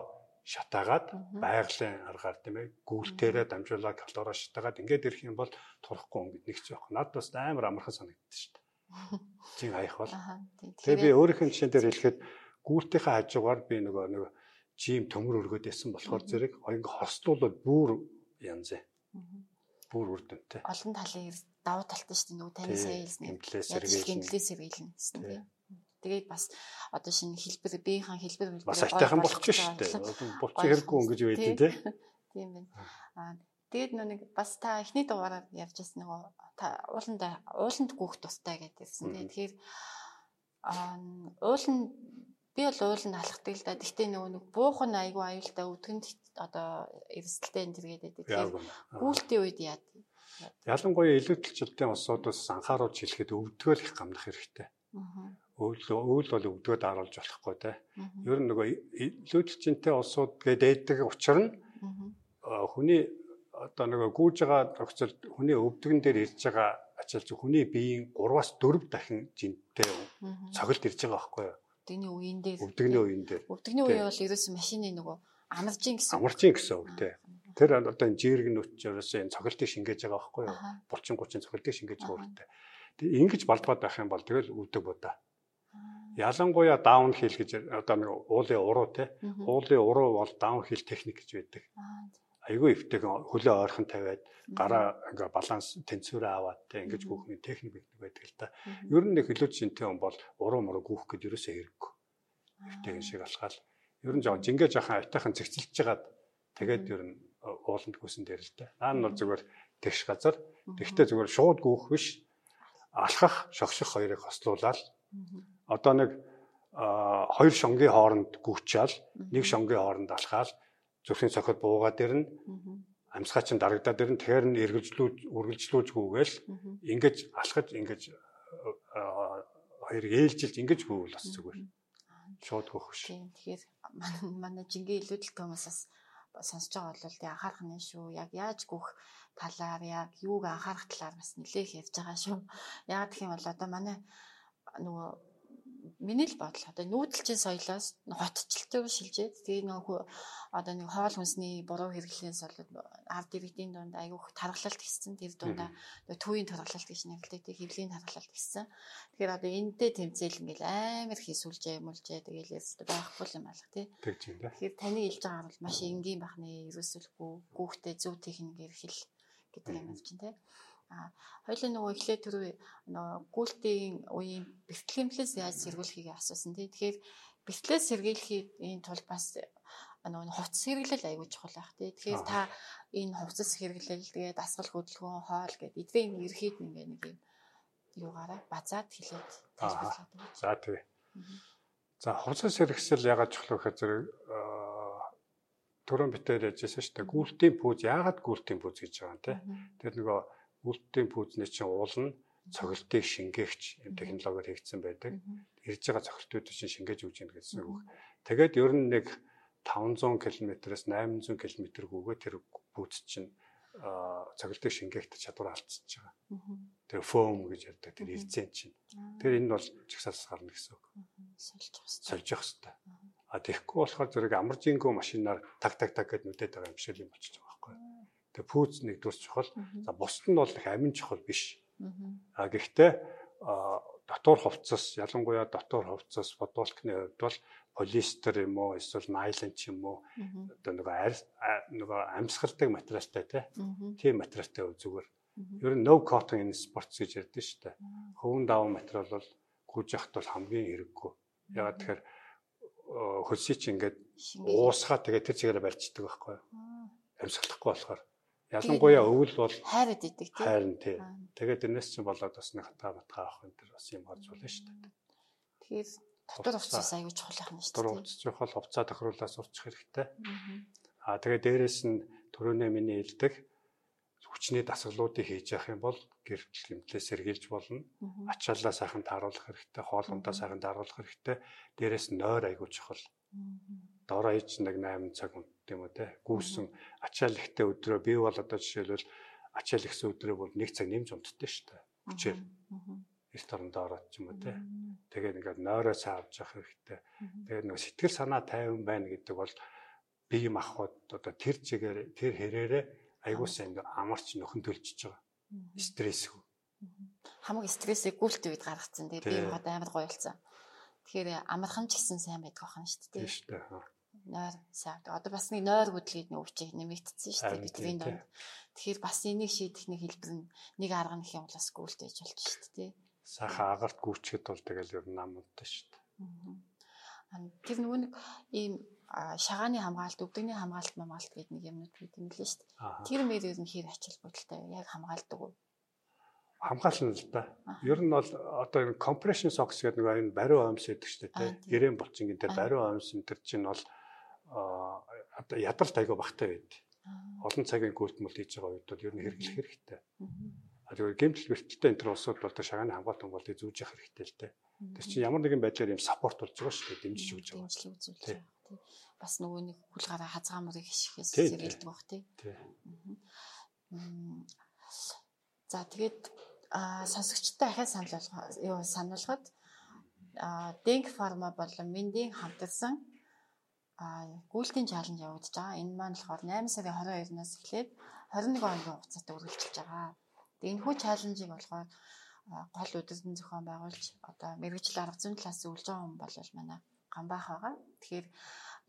шатаагаад байгалийн аргаар тийм ээ гүйлтээрээ дамжуулаад калоро шатаагаад ингээд ирэх юм бол турахгүй ингээд нэг ч явах. Наад бас амар амархан санагддаг шүү дээ. Чин хаях бол. Тэгээ би өөрийнхөө жишээн дээр хэлэхэд гүйлтийнхаа хажуугаар би нөгөө нөгөө жим төмөр өргөд байсан болохоор зэрэг ингээ хорслуулаад бүр янз ээ. Бүр үр дүнтэй. Олон талын давуу талтай шүү дээ нөгөө таны сая хэлсэн. Гэмтлээ сэргийлнэ гэсэн тийм. Тэгээд бас одоо шинэ хэлбэр биеийн хэлбэр бас айтайхан болчих шүү дээ. Болчих хэрэггүй ингэж байдیں۔ тий. [LAUGHS] Тийм байна. Аа тэгээд нэг бас та эхний дугаараар ярьж байсан нөгөө та ууланд ууланд гүөх тустай гэдээсэн тий. Тэгэхээр аа ууланд Би бол ууланд алхдаг л да. Гэхдээ нөгөө нэг буухан айгу аюултай өвдгөнд одоо эрсдэлтэй энэ төргээд байдаг. Тэгэхээр гүйлтийн үед яа. Ялангуяа илүүдэлчлэлтийн улсуудаас анхааруулж хэлэхэд өвдгөөл их гамнах хэрэгтэй. Өвөл өвөл бол өвдгөөд харуулж болохгүй те. Ер нь нөгөө илүүдэлчинтэй улсууд гэдэг учир нь хүний одоо нөгөө гүйж байгаа нөхцөл хүний өвдгөн дээр ирж байгаа ачаал зөв хүний биеийн 3-аас 4 дахин жинтэй цогт ирж байгаа байхгүй юу? өвдөгний үеийн дээр. Өвдөгний үеийн дээр. Өвдөгний үе бол ерөөсөн машины нөгөө амаржин гэсэн. Амаржин гэсэн үг тий Тэр одоо энэ жирэг нүч ерөөсөө энэ цогцолтыг шингээж байгаа байхгүй юу? 30 30 цогцолтыг шингээж байгаа үүрэгтэй тэг ингэж балдгаад байх юм бол тэгэл өвдөг будаа ялангуяа даун хил гэж одоо нэг уулын уруу тий уулын уруу бол даун хил техник гэж байдаг. Айгүй эвтэйгэн хөлөө ойрхон тавиад гараа ингээ баланс тэнцвэрээ аваад те ингэж гүөхний техник байдаг л да. Ер нь нэг хөлөөч шинтэй хүн бол уруу муруу гүөх гэж ерөөсөө хэрэггүй. Эвтэйгэн шиг алхаал. Ер нь жоо жингээ жоохон айтайхан зэгцэлж жагаад тэгээд ер нь ууланд гүсэн дээр л да. Наа нь бол зүгээр тэгш газар. Тэгтээ зүгээр шууд гүөх биш. Алхах, шогших хоёрыг хослуулаад одоо нэг хоёр шонгийн хооронд гүчаал нэг шонгийн хооронд алхаал зүрхний цохид буугаад ирнэ. Амьсгаа чинь дарагдаад ирнэ. Тэгэхээр нь эргэлжлүүж үргэлжлүүлжгүйгээл ингэж алхаж ингэж хоёр ээлжилж ингэж гүйвэл бас зүгээр. Шууд хөөх ш. Тэгэхээр манай манай жингээ илүүдэлт хүмүүсээс сонсож байгаа бол тий анхаарах нь шүү. Яг яаж гүөх талаар яг юуг анхаарах талаар бас нэлээх ярьж байгаа шүү. Яг гэх юм бол одоо манай нөгөө миний л бодол одоо нүүдэлчин соёлоос хотчлтыг шилжээд тэгээ нөгөө одоо нэг хоол хүнсний буруу хэрэглээс бол ард иргэдийн дунд айгүйх тархалт гиссэн тэр дундаа төвийн тархалт гэж нэрлэдэг. Хэвлийн тархалт гиссэн тэгэхээр одоо энэтэй тэмцээл ингээл амар хийсүүлжээ мулжээ тэгээл яст байхгүй юм алга тий. Тэгэхээр таны хэлж байгаа бол маш энгийн бахны ерөөсөлгүй гүүхтэй зөв техник эрхэл гэдэг юм байна чинь тий А хоёлын нөгөө эхлээд түрүү нөгөө гүйлтийн үеийн бэлтгэмлээс яаж сэргүүлэхийг асуусан тий. Тэгэхээр бэлтгэлээс сэргийлэхийн тулд бас нөгөө хувцас хэрэглэл аягүй чухал байх тий. Тэгэхээр та энэ хувцас хэрэглэл тэгээд дасгал хөдөлгөөн хоол гэдэг эдгээр ерхийд ингээ нэг юм юугаараа базаад хэлээд тайлбарлаад байна. За тий. За хувцас хэрэгсэл ягаад чухал вэ гэхээр түрүүн битээр ярьжсэн шүү дээ. Гүйлтийн пүүз яагаад гүйлтийн пүүз гэж байгаа юм те. Тэгэхээр нөгөө гүйлтийн пүүзний чинь уул нь цогцолтыг шингээгч юм технологиор хийгдсэн байдаг. Ирж байгаа цогцолтуудыг чинь шингээж өгч яах гэсэн үг. Тэгээд ер нь нэг 500 км-ээс 800 км гүгээ тэр пүүз чинь цогцолтыг шингээх чадвар алдчихж байгаа. Тэр фоам гэж ярьдаг тэр ирцэн чинь. Тэр энэ бол чагсаалс гарна гэсэн үг. Сольж явах хэрэгтэй. Сольж явах хэрэгтэй. А тэгэхгүй болохоор зэрэг амаржингүй машинаар таг таг таг гэд нүдэд байгаа юм шиг юм болчихж байгаа. Тэгээ пүүз нэгдүгээр чухал. За бусд нь бол их амин чухал биш. А гэхдээ дотор хувцас ялангуяа дотор хувцас бодволтны хувьд бол полиэстер юм уу эсвэл найлон ч юм уу одоо нөгөө нөгөө амьсгалдаг материалтай тийм материалтай зүгээр. Ер нь no cotton in sports гэж ярьдэн шүү дээ. Хөвөн даван материал бол гүйж яхад бол хамгийн хэрэггүй ягаад тэгэхээр хөлсий чи ингээд уусгаа тэгээ тэр чигээр барьцдаг байхгүй амьсгалахгүй болохоор ялангуяа өвөл бол хайрад идэг тийм хайрн тий. Тэгээд тэрнээс чинь болоод бас нэг хата батгаа авах энэ төр бас юм гарч болно шүү дээ. Тэгэхээр дотор хувцас аягүй чухал нь шүү дээ. дотор хувцас чухал хувцаа тохируулаад сурчих хэрэгтэй. Аа тэгээд дээрэс нь төрөөнөө миний хэлдэг хүчний дасгалуудыг хийж явах юм бол гэр гэмтлээ сэргийлж болно. Ачааллаа сайхан тааруулах хэрэгтэй, хоолундаа сайхан тааруулах хэрэгтэй. Дээрээс нойр айгуу чухал. Дороо ич нэг 8 цаг унтдаг юм уу те. Гүүсэн ачаал ихтэй өдрөө би бол одоо жишээлбэл ачаал ихсэн өдрөө бол 1 цаг нэмж унтдаг шүү дээ. Хүчээр. Эрт орондоо ороод ч юм уу те. Тэгээд ингээд нойроо цаавж явах хэрэгтэй. Тэгээд нэг сэтгэл санаа тайван байна гэдэг бол бие махбод одоо тэр чигээр тэр хэрээрээ айгуусаа ингээ амарч нөхөн төлчихөж байгаа. Стрессгүй. Хамаг стрессийг гүйлт үед гаргацсан. Тэгээ би одоо амар гоё болсон. Тэгэхээр амархан ч гэсэн сайн байдаг байна шүү дээ. Тийм шүү дээ. Нойр сайн. Одоо бас нэг нойр хөдлөгийг нэг өвчийг нэмэгдсэн шүү дээ бидний донд. Тэгэхээр бас энийг шийдэх нэг хэлбэр нь нэг арга нөх юм бас гүйлт ээж болж шүү дээ. Сайхан агарт гүйчгэд бол тэгэл ер нь нам унтаа шүү дээ. Тэр нөгөө нэг ийм шагааны хамгаалалт, өвдөгний хамгаалалт хамгаалалт гэдэг нэг юмнууд бид юм лээ шүү дээ. Тэр мэр ер нь хэр ачаал бодолтой яг хамгаалдаг уу? Хамгаална л да. Ер нь бол одоо compression socks гэдэг нэг энэ бариу омс гэдэг шүү дээ. Гэрээн булчин гэдэг бариу омс энэ төр чинь бол одоо ядарт айгаа багтай байд. Олон цагийн гүйлтмэл хийж байгаа үед бол ер нь хэрэглэх хэрэгтэй. А тэгвэл гэмтэл бэртэлтэй энэ төр улсууд бол шагааны хамгаалалт хамгаалтыг зүүж явах хэрэгтэй л дээ. Тэр чинь ямар нэгэн байдлаар юм саппорт болж байгаа шүү дээ. Дэмжиж өгч байгаа. Бас нөгөө нэг хүл гараа хазгаамрыг хишгээс зэрэлдэг баг тий. За тэгээд сонсогчтой ахаа санал болгоо юу сануулгад Denk Pharma болон Миндийн хамтарсан гүйлтийн чаленж явагдаж байгаа. Энэ маань болохоор 8 сарын 22-наас эхлээд 21 хоногийн хугацаатай үргэлжилж байгаа. Тэгээ энэ хүү чаленжийг болохоор гол үдирдэн зохион байгуулж одоо мэрэгжил арга зүйн талаас үлж байгаа хүн бол манай гамбаах байгаа. Тэгэхээр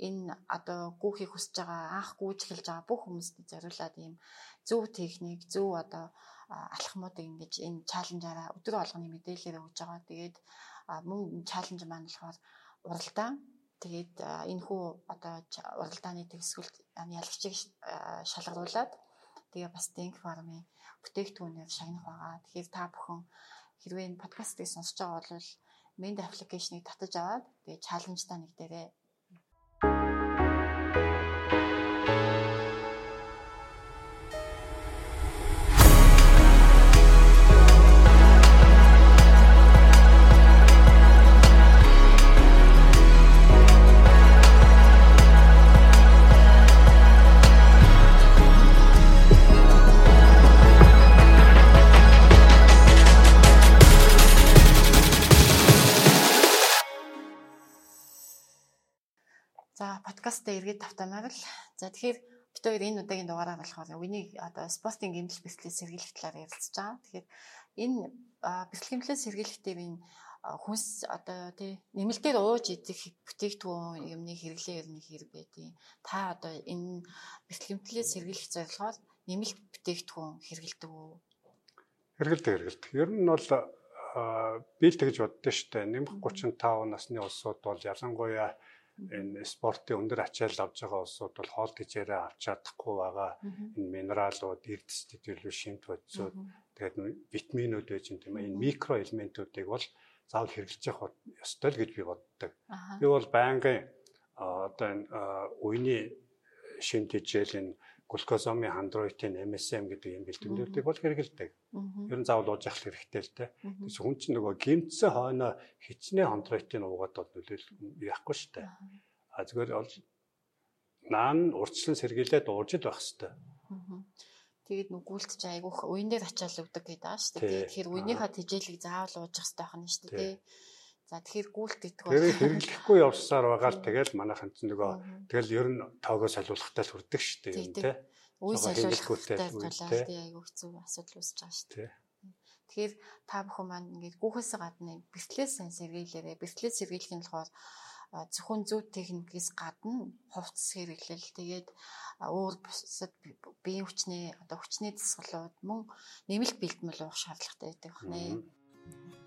энэ одоо гүүхийг хүсэж байгаа анх гүйж эхэлж байгаа бүх хүмүүст зориулаад ийм зөв техник, зөв одоо алхмуудыг ингэж энэ чаленжаараа өдөр болгоны мэдээлэлээр өгж байгаа. Тэгээд мөн чаленж маань болохоор уралдаан тэгээд энэ хүү одоо уралдааны төгсгөлд ялагчийг шалгаруулад тэгээ бас Denk Farm-ын бүтээгдэхүүнээр шагнах байгаа. Тэгэхээр та бүхэн хэрвээ энэ подкастыг сонсож байгаа бол Mend аппликейшнийг татаж аваад тэгээ чаленжтай нэг дээрээ эргээд тавтамаар л. За тэгэхээр бид хоёр энэ удаагийн дугаараа болохоор үнийг одоо спортын гэмтэл бэлтгэлээс сэргийлэх талаар ярилцж байгаа. Тэгэхээр энэ бэлтгэл гэмтлээс сэргийлэхдээ би хүнс одоо тий нэмэлтээр ууж идэх бүтээгдэхүүн юмны хэрэглээ ер нь хэрэг байдیں۔ Та одоо энэ бэлтгэл гэмтлээс сэргийлэх зорилгоор нэмэлт бүтээгдэхүүн хэрэглэдэг үү? Хэрэгэлдэг хэрэгэлдэг. Ер нь бол би л тэгж боддоо штэ. Нэмэх 35 насны улсууд бол ялангуяа энэ спортын өндөр ачаал авж байгаа улсууд бол хоол тэжээрээ авч чадахгүй байгаа. Энэ минералууд, эрдэс тэтгэл шимт бодисууд тэгээд витаминууд байж юм тийм ээ. Энэ микро элементүүдийг бол заавал хэрэглэж явах ёстой л гэж би боддог. Би бол байнгын одоо энэ үений шин тэжээл энэ глюкозомын хандроитын MSM гэдэг юм бэлтгэлүүдийг бол хэрэгэлдэг. Ер нь заавал ууж явах хэрэгтэй л дээ. Тэгээс хүн чинь нөгөө гимцэн хойноо хичнээн хандроитын уугаад бол нөлөөлөл яахгүй шүү дээ. А зүгээр бол наан урьдчилан сэргийлээд ууж л байх хэрэгтэй. Тэгээд нүгүүлт чи айгүйх уян дээр ачаал өгдөг гэдэг аа шүү дээ. Тэгэхээр уянийхаа тэжээлийг заавал ууж явах хэрэгтэй байна шүү дээ. За тэгэхээр гүйлт бол тэр хэрэглэхгүй явсаар байгаа л тэгэл манайхан ч нөгөө тэгэл ер нь тоогоо солиулахтай л хүрдэг шүү дээ юм те. Үе солиулахтай тулаад тий айгүй хэцүү асуудал үүсэж байгаа шүү дээ. Тэгэхээр та бүхэн маань ингээд гүүхээс гадна бэлтлээс сайн сэргийлээрэ бэлтлээс сэргийлэх нь болохоор зөвхөн зөв техникээс гадна хувцас хэрэглэл тэгээд өөр бусад биеийн хүчний одоо хүчний дасгалууд мөн нэмэлт бэлтгэл уух шаардлагатай байдаг байна.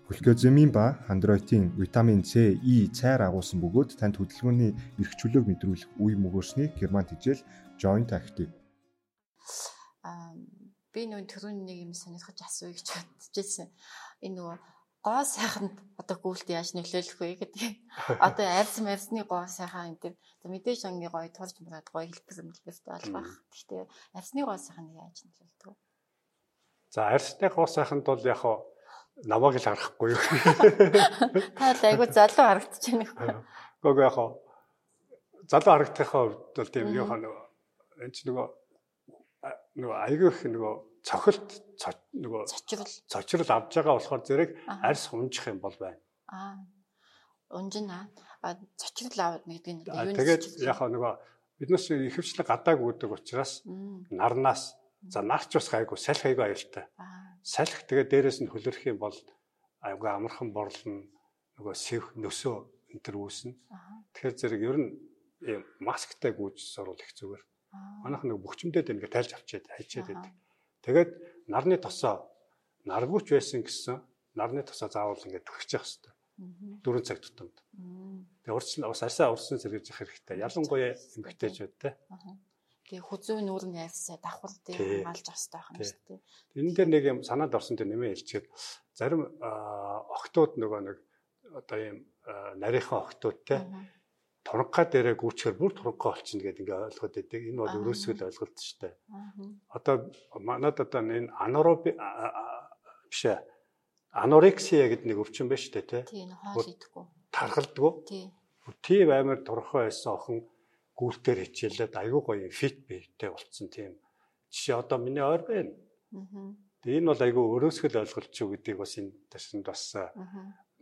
Глюкозамин ба хандроитын витамин C, E цайр агуулсан бөгөөд танд хөдөлгөөний эрх чөлөөг мэдрүүлэх үе мөгөөсний герман тижэл Joint Active. Аа би нүүн төрөний нэг юм сонирхож асууя гэж бодчихсон. Энэ нөгөө гоо сайханд одоо гүйлт яаж нөлөөлөх вэ гэдэг. Одоо арьс марьсны гоо сайхан энэ тэр мэдээж анги гоё турж мураад гоё хэлбэр мэлбэртэй болох. Гэхдээ арьсны гоо сайхан яаж нөлөөлдөг вэ? За арьсны гоо сайханд бол яг хаа намайг л харахгүй юу. [LAUGHS] Та л айгу залуу харагдаж байна хөө. Гого яг хаа залуу харагдахын хувьд бол тийм юу хаа нөгөө энэ ч нөгөө нөгөө айгүй их нөгөө цохилт нөгөө цочрол цочрол авж байгаа болохоор зэрэг арьс унжих юм бол байна. Аа. Унжина. А цочрол нэг гэдэг нь юу Тэгээд яг нөгөө биднээс ихэвчлэн гадааг үүдэг учраас нарнаас за нарч бас гайгүй салхи айгүй аюултай. Салхи тэгээ дээрэс нь хөлөрөх юм бол аюугаа амархан борлно нөгөө сэв нөсөө энэ төр үүснэ. Тэгэхээр зэрэг ер нь ийм масктай гүйж сурвал их зүгээр. Манайх нэг бөхчмдөд ингээд тайлж авчиад хайчаад байдаг. Тэгээд нарны тосоо наргууч байсан гэсэн нарны тосоо заавал ингээд явах хэрэгтэй. Дөрөв цаг тутамд. Тэгээ урьдчилан бас арьсаа урьдчилан сэргийж явах хэрэгтэй. Ялангуяа эмгтээчүүд те. Тэгээ хүзүү нүүр нь яарсаа давхар тий хамгаалж авах хэрэгтэй байна шүү дээ. Энэ дээр нэг юм санаад орсон дээр нэмээ хэлчихээд зарим охтууд нөгөө нэг одоо ийм нарийнхан охтууд те туранхаа дээрээ гүйчээр бүр туранхаа олчихно гэдэг ингээ ойлгоод байдаг. Энэ бол өрөөсгөл ойлголт шүү дээ. Одоо манад одоо энэ анароби биш ээ анорексия гэдэг нэг өвчин байна шүү дээ те. Тийм хоол идэхгүй. Тархалдгүй. Тийм. Тийм амар турхаа байсан охин гүйлтээр хичээлээд аягүй гоё фит бийтэй болцсон тийм жишээ одоо миний ойр байна. Тэгээ энэ бол аягүй өрөөсгөл ойлголт ч гэдгийг бас энэ ташинд бас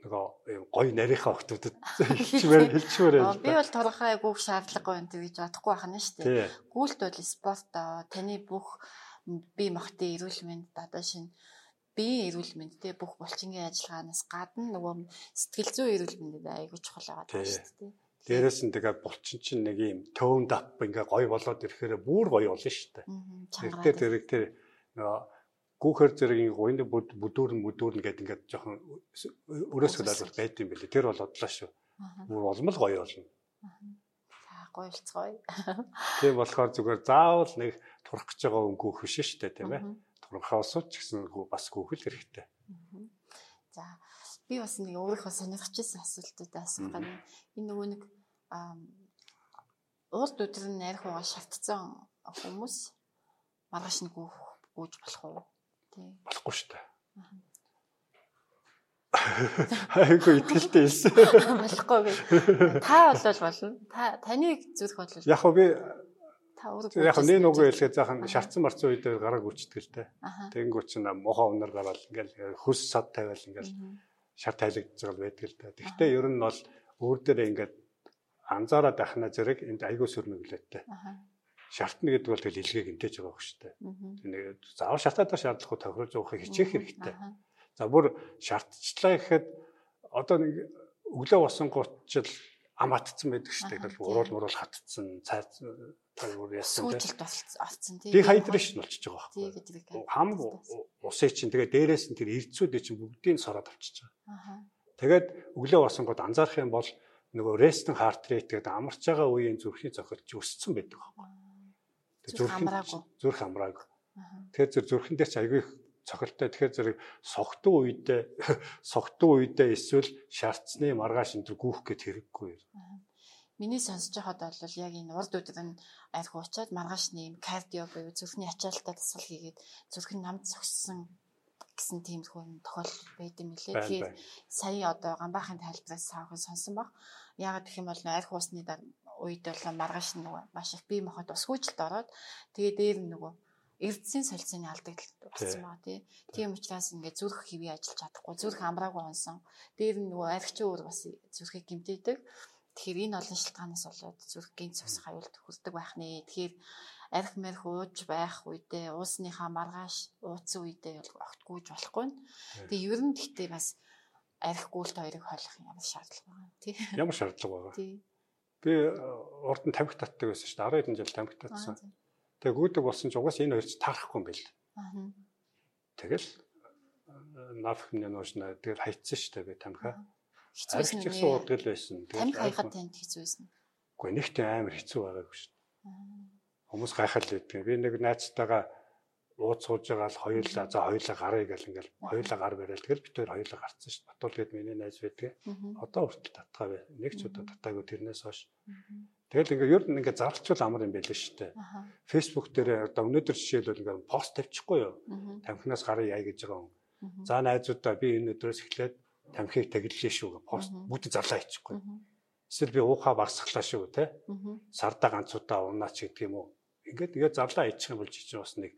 нөгөө гоё нарийнхаа охтуудад [LAUGHS] хэлчмээр хэлчмээр байна. Би бол торхоо айгүй шаардлага байна гэж бодохгүй байна шүү дээ. Гүйлт бол спорт таны бүх бие махбодын эрүүл мэнд одоо шинэ биеийн эрүүл мэнд те бүх булчингийн ажиллагаанаас гадна нөгөө сэтгэл зүйн эрүүл мэндэд айгүй чухал байгаа шүү дээ. Дээрээс нь тэгээ булчин чинь нэг юм tone up ингээ гоё болоод ирэхээр бүр гоё болно шүү дээ. Тэгэхээр зэрэг тэр нөгөө гүүхэр зэрэг гойны бүдүүрн мүдүүрн гэдэг ингээд жоохон өрөөсгөл ойлголт байд юм билээ. Тэр бол одлоо шүү. Бүр олмол гоё болно. За гоёлцгоё. [LAUGHS] Тийм болохоор зүгээр заавал нэг турах гэж байгаа гүүх биш шүү дээ тийм ээ. Турхаа усууч гэсэн бас гүүхэл хэрэгтэй. За би бас нэг өөрийнхөө сонирхчихсан асуултууд асуух гэнэ. Энэ нөгөө нэг урд өдөр нь найрах байгаа шалтцсан хүмүүс маргааш нь гүйж болох уу? Тий. Болохгүй шүү дээ. Айгүй итгэлтэй хэлсэн. Болохгүй гэж. Та болвол болно. Та таныг зүрх бодлоо. Яг би яг нэг нүгөө хэлэхэд заахан шатсан марцсан үед гараг үчтгэл те. Тэнгүүч нь мохоо өнөр гараад ингээл хөс сад тавиал ингээл шар тайлагдж байгаа байдаг л да. Тэгвэл ер нь бол өөр дээрээ ингээд анзаараад ахна зэрэг энд айгүй сөрмөглөөтэй. Шартна гэдэг бол тэгэл илгээг интэж байгаа хөөх шүү дээ. Нэг заавал шартаад шаардлахгүй тохирол зуухыг хичээх хэрэгтэй. За бүр шартчлаа гэхэд одоо нэг өглөө босон гутчил амаатцсан байдаг шүү дээ. Уруул муруул хатцсан, цайз тайвар яасан дээ. Сүүжилт олцсон тий. Би хайдраш нь болчихж байгаа байхгүй. Хам усыг чинь тэгээ дээрээс нь тэр эрдцүүдээ чинь бүгдийг сороод авчиж байгаа. Тэгээд өглөө босонгод анзаарах юм бол нөгөө рестинг харт рейт гэдэг амарч байгаа үеийн зүрхний цохилт чи өссөн байдаг байхгүй. Зүрх зүрх амрааг. Тэгэхээр зүр зүрхэн дээр ч аягүй их цохилттой. Тэгэхээр зэрэг согтуу үедээ [LAUGHS] согтуу үедээ эсвэл шаардсны маргааш энэ төр гүүх гэд хэрэггүй. Миний сонсож байхад бол яг энэ урд өдөр нь арх уучаад маргааш нэм кардио буюу зүрхний ачаалтаа дасгал хийгээд зүрх нь намд зогссон гэсэн тиймэрхүү тохиолдол байд юм лээ. Тэгэхээр сая одоо гамбаахын тайлбараас саахан сонсон баг. Яагаад гэх юм бол арх уусны үед бол маргааш нөгөө маш их бие махбод ус хүжилт ороод тэгээ дээр нөгөө эрдэсийн солилцооны алдагдал болсон байгаа тий. Тийм учраас ингээд зүрх хэвээ ажиллаж чадахгүй, зүрх амраагүй онсон. Дээр нь нөгөө архичин өөр бас зүрхийг гимтээдэг. Тэгэхээр энэ олон шалтгаанаас болоод зүрх гинц цус хавьд хүрдэг байх нэ. Тэгэхээр арх мэрх ууж байх үедээ уусныхаа маргааш ууцсан үедээ огт гүйж болохгүй. Тэгээ ер нь гэхдээ бас арх гүйлт хоёрыг хойлох ямар шаардлага байгаа тий. Ямар шаардлага байгаа. Тий. Би э, урд нь тамхи татдаг байсан шүү дээ. 10 хэдэн жил тамхи татсан. Тэгээ гүйдэг болсон ч угаас энэ хоёр ч таарахгүй юм бэл. Аа. Тэгэл нафхны нуушна тэгэл хайцсан шүү дээ би тамхи. Хэцүүсэн үү? Хэцүү удал байсан. Тамхи хайхад танд хэцүүсэн. Үгүй нэгтэй амар хэцүү байгаагүй шүү дээ. Хүмүүс гайхал лээдэг. Би нэг найзтайгаа ууц сууж байгаа л хоёулаа за хоёулаа гарыг гэл ингээл хоёулаа гар барайл тэгэл бид хоёр хоёулаа гарцсан шүү. Батуул гээд миний найз байдаг. Одоо хүртэл татгаа бай. Нэг ч удаа татаагүй тэрнээс хойш. Тэгэл ингээ ер нь ингээ зарлчвал амар юм байлээ шүү дээ. Facebook дээр одоо өнөөдөр жишээлбэл ингээ пост тавьчихгүй юу? Тамхинаас гарыг яа гэж байгаа юм. За найзуудаа би энэ өдрөөс эхлээд тамхиг таглалээ шүү гэж пост бүгд зарлаа хийчихгүй. Эсвэл би уухаа багсглаа шүү те. Сарда ганцудаа унаач гэдэг юм уу? Ингээ зарлаа хийчих юм бол жижиг бас нэг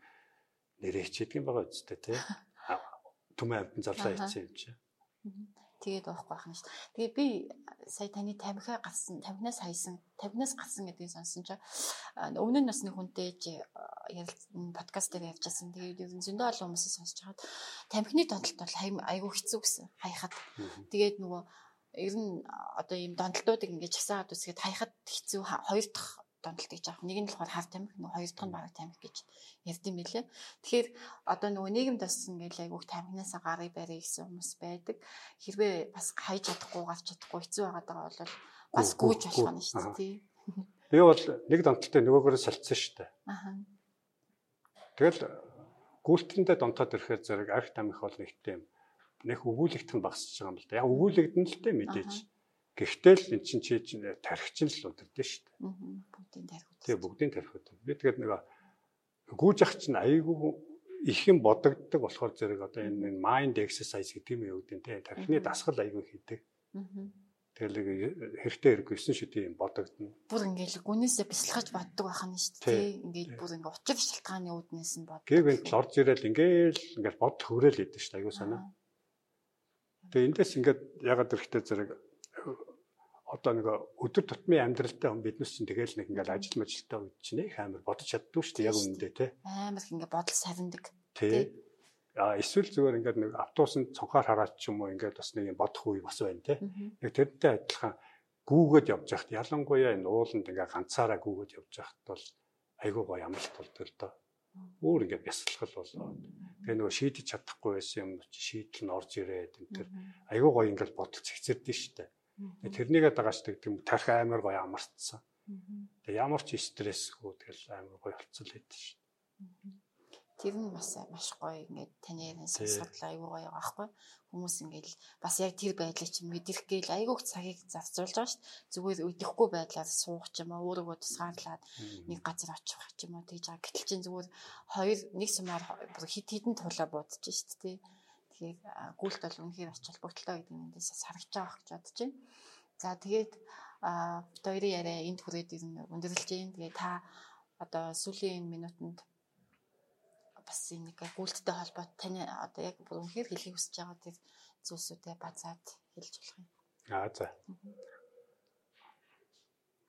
нэрээ хичээдэг юм байгаа үстэй те. [LAUGHS] Түмэн амтан зарлаа хийчих юм чи тэгээд уухгүй байх нь шүү. Тэгээ би сая таны тамхиа гарсан, тамхинаас хайсан, тамхинаас гарсан гэдгийг сонсон чинь өмнө нь бас нэг хүнтэй ярилцсан подкаст дээр ярьжсэн. Тэгээд ер нь зөндөө олон хүмүүсээс сонсож хагаад тамхины донтолт бол айгүй хэцүү гэсэн хайхад. Тэгээд нөгөө ер нь одоо ийм донтолтуудыг ингэж часаад үсгээд хайхад хэцүү хоёр дахь донтолт гэж аах. Нэг нь болохоор хар тамхи, нөгөө хоёр дахь нь бараг тамхи гэж ярьд юм билээ. Тэгэхээр одоо нөгөө нийгэмд бас ингээл айгүйх тамхинасаа гарыг барья гэсэн хүмүүс байдаг. Хэрвээ бас хайж чадахгүй, гарч чадахгүй хэцүү байгаад байгаа бол бас гүйж болох нь шүү дээ. Би бол нэг донтолтой нөгөөгөөс салцсан шүү дээ. Аа. Тэгэл гүйлтэндээ донтоод ирэхээр зэрэг арх тамхи бол нэгтэй юм. Нэх өгүүлэгдэх нь багасч байгаа юм л да. Яг өгүүлэгдэн л дээ мэдээж. Гэхдээ л эн чинь чи тархичин л удирдах шүү дээ. Бүгдийн тархи. Тэгээ бүгдийн тархи. Би тэгээд нэг гүүж ах чинь айгүй их юм бодогддог болохоор зэрэг одоо энэ mind exercise гэдэг юм үүдэн те тархины дасгал айгүй хийдэг. Тэгэл хэрэгтэй хэрэггүйсэн шүү дээ юм бодогдно. Бүр ингээл гүнээсээ бясалгаж боддог байх нь шүү дээ. Ингээл бүр ингээ учир шалтгааны үүднээс нь бод. Гэв энэ орж ирэл ингээл ингээл бод хөврөөл идэв шүү дээ айгүй санаа. Тэгээ эндээс ингээд ягаад хэрэгтэй зэрэг одоо нэг өдөр тутмын амьдралтай хүн биднес чинь тэгэл нэг ингээл ажил мажилтай үед чинь их амар бодож чаддгүй шүү дээ яг үнэндээ те. Амар их ингээ бодол сарндаг тий. А эсвэл зүгээр ингээд нэг автобусанд цонхоор хараад ч юм уу ингээд бас нэг бодох үе бас байна те. Яг тэрнтэй адилхан гүүгээд явж байхад ялангуяа энэ ууланд ингээ ганцаараа гүүгээд явж байхад бол айгүй гоё амралт болдог л доо өөр ингээд бясалгал болоо. Тэгээ нөгөө шийдэж чадахгүй байсан юм чи шийдэл нь орж ирээд энэ төр. Айгүй гоё ингээд бодол цэгцэрдэн штэ. Тэрнийгээ гэдэг юм тарих амар гоё амарцсан. Тэгээ ямар ч стрессгүй тэгэл амар гоё болцол хэдэж шин. Тэр нь бас маш гоё ингээд таны сонсоход айгүй гоё байгаа байхгүй хүмүүс ингээд бас яг тэр байдлыг чинь мэдэрх гээл айгүйх цагийг зарцуулж байгаа шүү дээ. Зүгээр өдөхгүй байдлаар суух ч юм уу өөрийгөө тусгаарлаад нэг газар очих ч юм уу тэгж байгаа. Гэтэл чинь зүгээр хоёр нэг сумаар хит хитэн тулаа буудаж шүү дээ. Тэгэхээр гүйлт бол үнэхээр ач холбогдолтой гэдэг нь эндээс харагч байгаа гэж бодож байна. За тэгээд хоёрын яриа энд хүрээд өндөрлж байна. Тэгээ та одоо сүүлийн минутанд бас нэг гүйлттэй холбоот таны одоо яг бүр үнэхээр хэлхийг хүсэж байгаа тэр зүйлсүүдээ базаад хэлж болох юм. Аа за.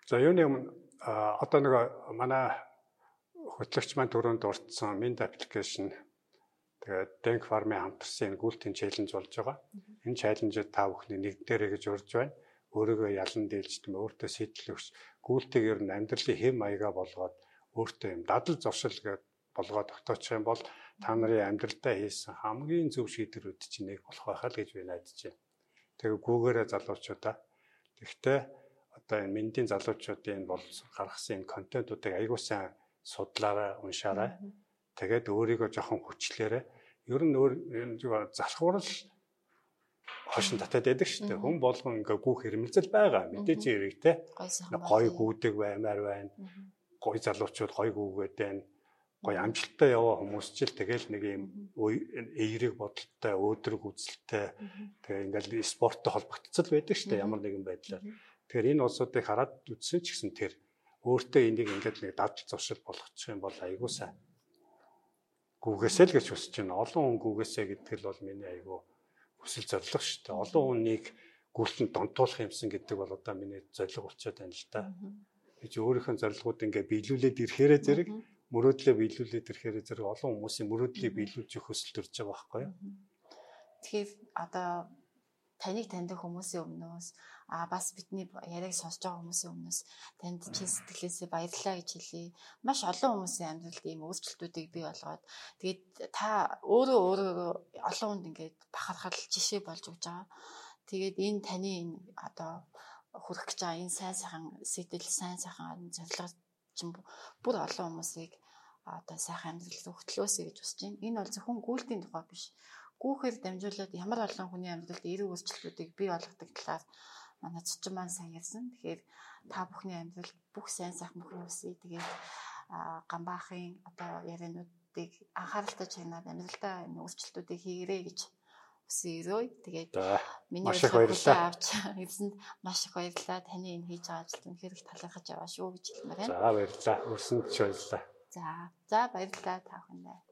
За юуны өмнө одоо нэг манай хөтлөгч маань түрүүнд дурдсан Mint application Тэгээд Denk Farm-ын хамтарсан энэ гүйлтийн челленж болж байгаа. Энэ челленжид та бүхний нэг дээрээ гэж урьж байна. өөрийгөө ялан дийлж тийм өөртөө сэтэл өгч гүйлтэйг ер нь амьдралын хэм маягаа болгоод өөртөө юм дадал зуршил гээд болгоод тогтоочих юм бол та нарын амьдралдаа хийсэн хамгийн зөв шийдвэрүүд чинь нэг болох байхаа л гэж би найдаж байна. Тэгээ гүүгээрээ залуучуудаа тэгтээ одоо энэ мэндийн залуучуудын бол гаргасан энэ контентуудыг аягүй сайн судлаарай, уншаарай. Тэгээд өөрийгөө жоохон хүчлээрээ ер нь өөр залхуурал хошин татаад байдаг шүү дээ. Хүн болгон ингээ гүүх хэрэмэлзэл байгаа. Мэдээж хэрэг те. Гой гүйдэг баймаар байна. Гой залуучууд гой гүүгээд байна. Гой амжилттай яваа хүмүүс ч л тэгэл нэг юм эерэг бодолтой, өөдрөг үзэлтэй тэгээ ингээл спорттой холбогдцол байдаг шүү дээ. Ямар нэгэн байдлаар. Тэгэхээр энэ улсуудыг хараад үзсэн ч гэсэн тэр өөртөө энийг ингээд нэг дадал зуршил болгочих юм бол айгуу сайн. Гүүгээсээ л гэж хүсэж байна. Олон хүн гүүгээсээ гэдэг л бол миний айгуу хүсэл зорилго шүү дээ. Олон хүнийг гүйлтэнд донтуулах юмсан гэдэг бол одоо миний зорилго болчиход байна л да. Ч өөрийнхөө зорилгууд ингээ биелүүлээд ирэхээрээ зэрэг мөрөөдлөө биелүүлээд ирэхээрээ зэрэг олон хүмүүсийн мөрөөдлийг биелүүлж хүсэл төрж байгаа байхгүй юу? Тэгэхээр одоо таныг таньдаг хүмүүсийн өмнөөс а бас бидний яриаг сонсож байгаа хүмүүсийн өмнөөс танд чин сэтгэлээсээ баярлалаа гэж хэлье. Маш олон хүмүүсийн амьдралд ийм өөрчлөлтүүдийг бий болгоод тэгээд та өөрөө өөрөө олон хүнд ингээд бахархал жишээ болж өгч байгаа. Тэгээд энэ таны энэ одоо хүрэх гэж байгаа энэ сайн сайхан сэтэл сайн сайхан зорилго чинь бүр олон хүмүүсийг одоо сайхан амьдрал руу хөтлөөсэй гэж хүсэж байна. Энэ бол зөвхөн гүйлтийн тухай биш гүүхээр дамжуулаад ямар олон хүний амьдралд эерэг өөрчлөлтүүдийг бий болгодог талаар манай цочин маань сайн ярьсан. Тэгэхээр та бүхний амьдрал бүх сайн сайхан бүхэн үсэе. Тэгээд гамбаахын одоо яриануудыг анхааралтай чанаад амьдралдаа өөрчлөлтүүдийг хийгэрэй гэж өсөөрөө. Тэгээд миний баярлалаа. авч эзэнд [LAUGHS] маш их баярлалаа. Таны энэ хийж байгаа ажилд үнэхээр их талархаж яваа шүү гэж хэлмээр байна. За баярлалаа. Өрсөнд ч баярлалаа. За. За баярлалаа та бүхэндээ.